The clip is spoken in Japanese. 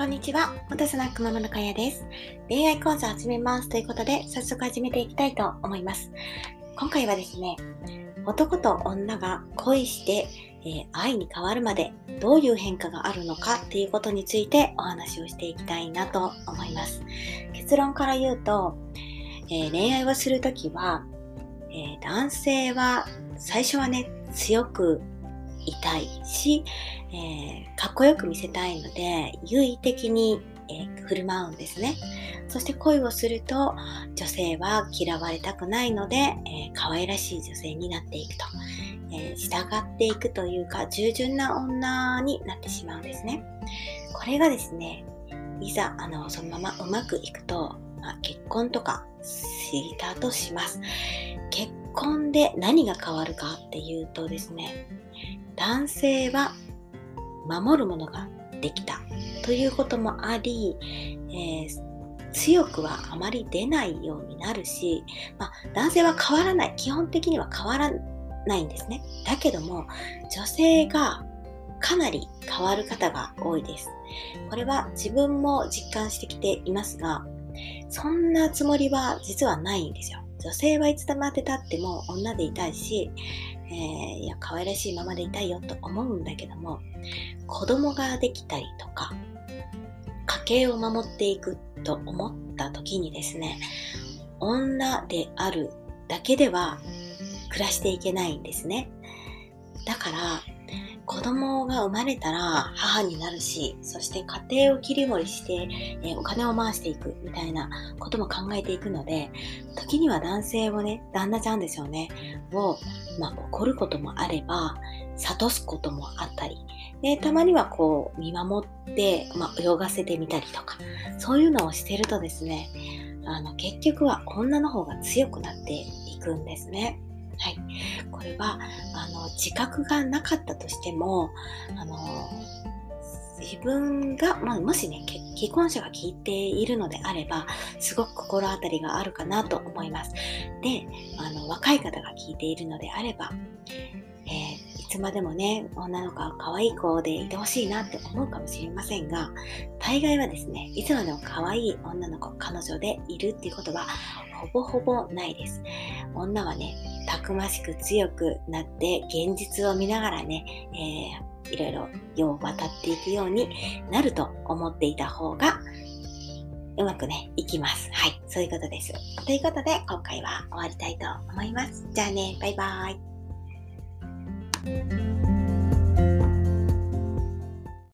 こんにちは。元スナックママのかやです。恋愛講座始めますということで、早速始めていきたいと思います。今回はですね、男と女が恋して、えー、愛に変わるまでどういう変化があるのかっていうことについてお話をしていきたいなと思います。結論から言うと、えー、恋愛をするときは、えー、男性は最初はね、強くいたいし、えー、かっこよく見せたいので、優位的に、えー、振る舞うんですね。そして恋をすると、女性は嫌われたくないので、えー、可愛らしい女性になっていくと。え従っていくというか、従順な女になってしまうんですね。これがですね、いざ、あの、そのままうまくいくと、まあ、結婚とかしたとします。婚で何が変わるかっていうとですね、男性は守るものができたということもあり、えー、強くはあまり出ないようになるし、まあ、男性は変わらない。基本的には変わらないんですね。だけども、女性がかなり変わる方が多いです。これは自分も実感してきていますが、そんなつもりは実はないんですよ。女性はいつまでたっても女でいたいし、えー、いや、可愛らしいままでいたいよと思うんだけども、子供ができたりとか、家計を守っていくと思った時にですね、女であるだけでは暮らしていけないんですね。だから、子供が生まれたら母になるし、そして家庭を切り盛りして、え、お金を回していくみたいなことも考えていくので、時には男性をね、旦那ちゃんですよね、を、まあ、怒ることもあれば、諭すこともあったり、で、たまにはこう、見守って、まあ、泳がせてみたりとか、そういうのをしてるとですね、あの、結局は女の方が強くなっていくんですね。はい。これは、あの、自覚がなかったとしても、あの、自分が、まあ、もしね、既婚者が聞いているのであれば、すごく心当たりがあるかなと思います。で、あの、若い方が聞いているのであれば、えーつまでもね、女の子は可愛い子でいてほしいなって思うかもしれませんが、大概はですね、いつまでも可愛い女の子、彼女でいるっていうことは、ほぼほぼないです。女はね、たくましく強くなって、現実を見ながらね、えー、いろいろ世を渡っていくようになると思っていた方が、うまくね、いきます。はい、そういうことです。ということで、今回は終わりたいと思います。じゃあね、バイバーイ。